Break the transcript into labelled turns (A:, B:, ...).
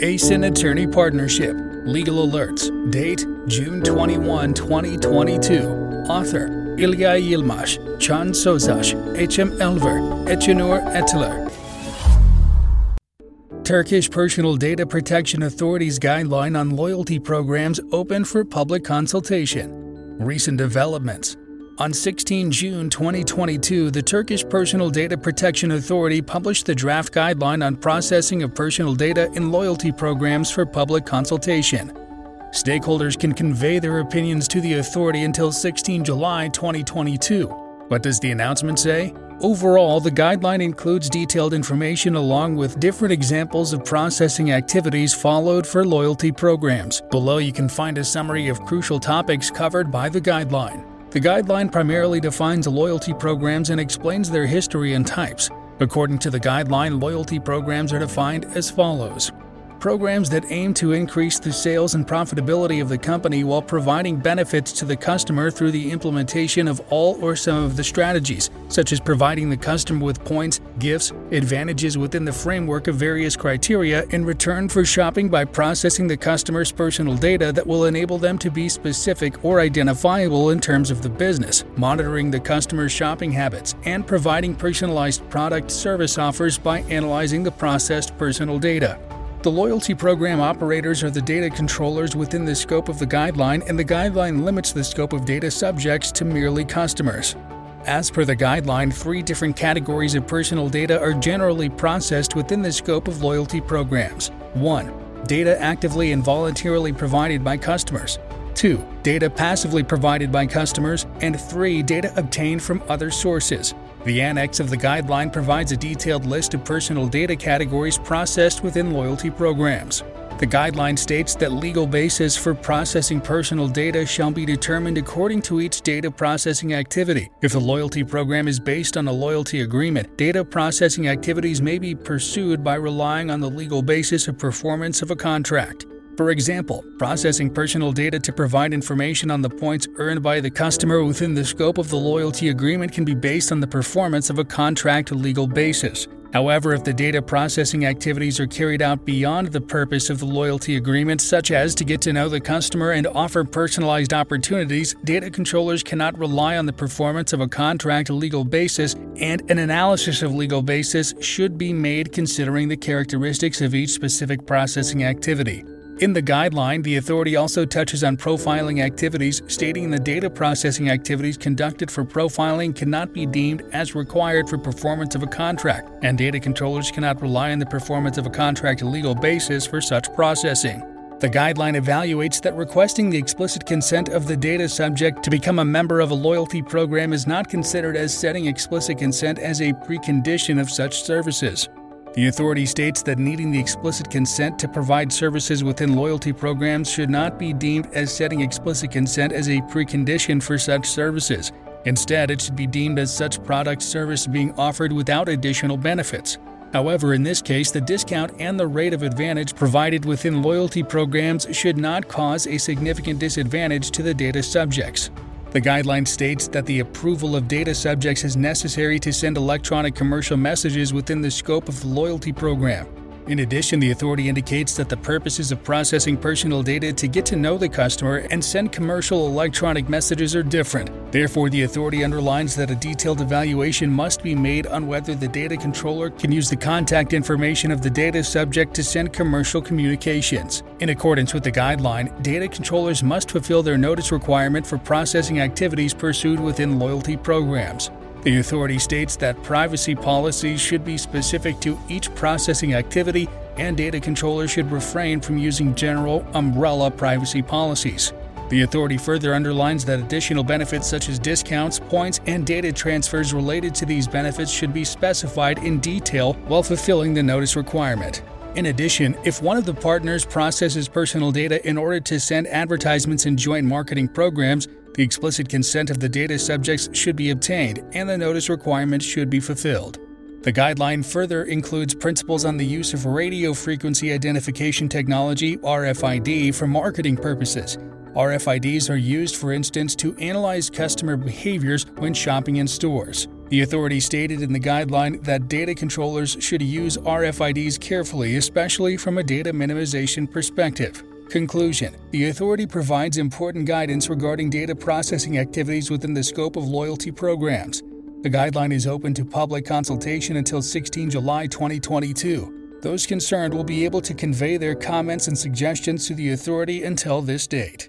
A: Esin Attorney Partnership. Legal Alerts. Date June 21, 2022. Author Ilya Yilmaz, Can Sozash, H.M. Elver, Echenur Etiler. Turkish Personal Data Protection Authority's guideline on loyalty programs open for public consultation. Recent developments. On 16 June 2022, the Turkish Personal Data Protection Authority published the draft guideline on processing of personal data in loyalty programs for public consultation. Stakeholders can convey their opinions to the authority until 16 July 2022. What does the announcement say? Overall, the guideline includes detailed information along with different examples of processing activities followed for loyalty programs. Below, you can find a summary of crucial topics covered by the guideline. The guideline primarily defines loyalty programs and explains their history and types. According to the guideline, loyalty programs are defined as follows programs that aim to increase the sales and profitability of the company while providing benefits to the customer through the implementation of all or some of the strategies, such as providing the customer with points, gifts, advantages within the framework of various criteria in return for shopping by processing the customer's personal data that will enable them to be specific or identifiable in terms of the business, monitoring the customer's shopping habits, and providing personalized product service offers by analyzing the processed personal data. The loyalty program operators are the data controllers within the scope of the guideline, and the guideline limits the scope of data subjects to merely customers. As per the guideline, three different categories of personal data are generally processed within the scope of loyalty programs. 1. Data actively and voluntarily provided by customers. 2. Data passively provided by customers. And 3. Data obtained from other sources. The annex of the guideline provides a detailed list of personal data categories processed within loyalty programs. The guideline states that legal basis for processing personal data shall be determined according to each data processing activity. If the loyalty program is based on a loyalty agreement, data processing activities may be pursued by relying on the legal basis of performance of a contract. For example, processing personal data to provide information on the points earned by the customer within the scope of the loyalty agreement can be based on the performance of a contract legal basis. However, if the data processing activities are carried out beyond the purpose of the loyalty agreement, such as to get to know the customer and offer personalized opportunities, data controllers cannot rely on the performance of a contract legal basis, and an analysis of legal basis should be made considering the characteristics of each specific processing activity. In the guideline, the authority also touches on profiling activities, stating the data processing activities conducted for profiling cannot be deemed as required for performance of a contract, and data controllers cannot rely on the performance of a contract legal basis for such processing. The guideline evaluates that requesting the explicit consent of the data subject to become a member of a loyalty program is not considered as setting explicit consent as a precondition of such services. The authority states that needing the explicit consent to provide services within loyalty programs should not be deemed as setting explicit consent as a precondition for such services. Instead, it should be deemed as such product service being offered without additional benefits. However, in this case, the discount and the rate of advantage provided within loyalty programs should not cause a significant disadvantage to the data subjects. The guideline states that the approval of data subjects is necessary to send electronic commercial messages within the scope of the loyalty program. In addition, the authority indicates that the purposes of processing personal data to get to know the customer and send commercial electronic messages are different. Therefore, the authority underlines that a detailed evaluation must be made on whether the data controller can use the contact information of the data subject to send commercial communications. In accordance with the guideline, data controllers must fulfill their notice requirement for processing activities pursued within loyalty programs. The authority states that privacy policies should be specific to each processing activity, and data controllers should refrain from using general umbrella privacy policies. The authority further underlines that additional benefits such as discounts, points, and data transfers related to these benefits should be specified in detail while fulfilling the notice requirement. In addition, if one of the partners processes personal data in order to send advertisements in joint marketing programs, the explicit consent of the data subjects should be obtained and the notice requirements should be fulfilled. The guideline further includes principles on the use of radio frequency identification technology RFID for marketing purposes. RFIDs are used, for instance, to analyze customer behaviors when shopping in stores. The authority stated in the guideline that data controllers should use RFIDs carefully, especially from a data minimization perspective. Conclusion The authority provides important guidance regarding data processing activities within the scope of loyalty programs. The guideline is open to public consultation until 16 July 2022. Those concerned will be able to convey their comments and suggestions to the authority until this date.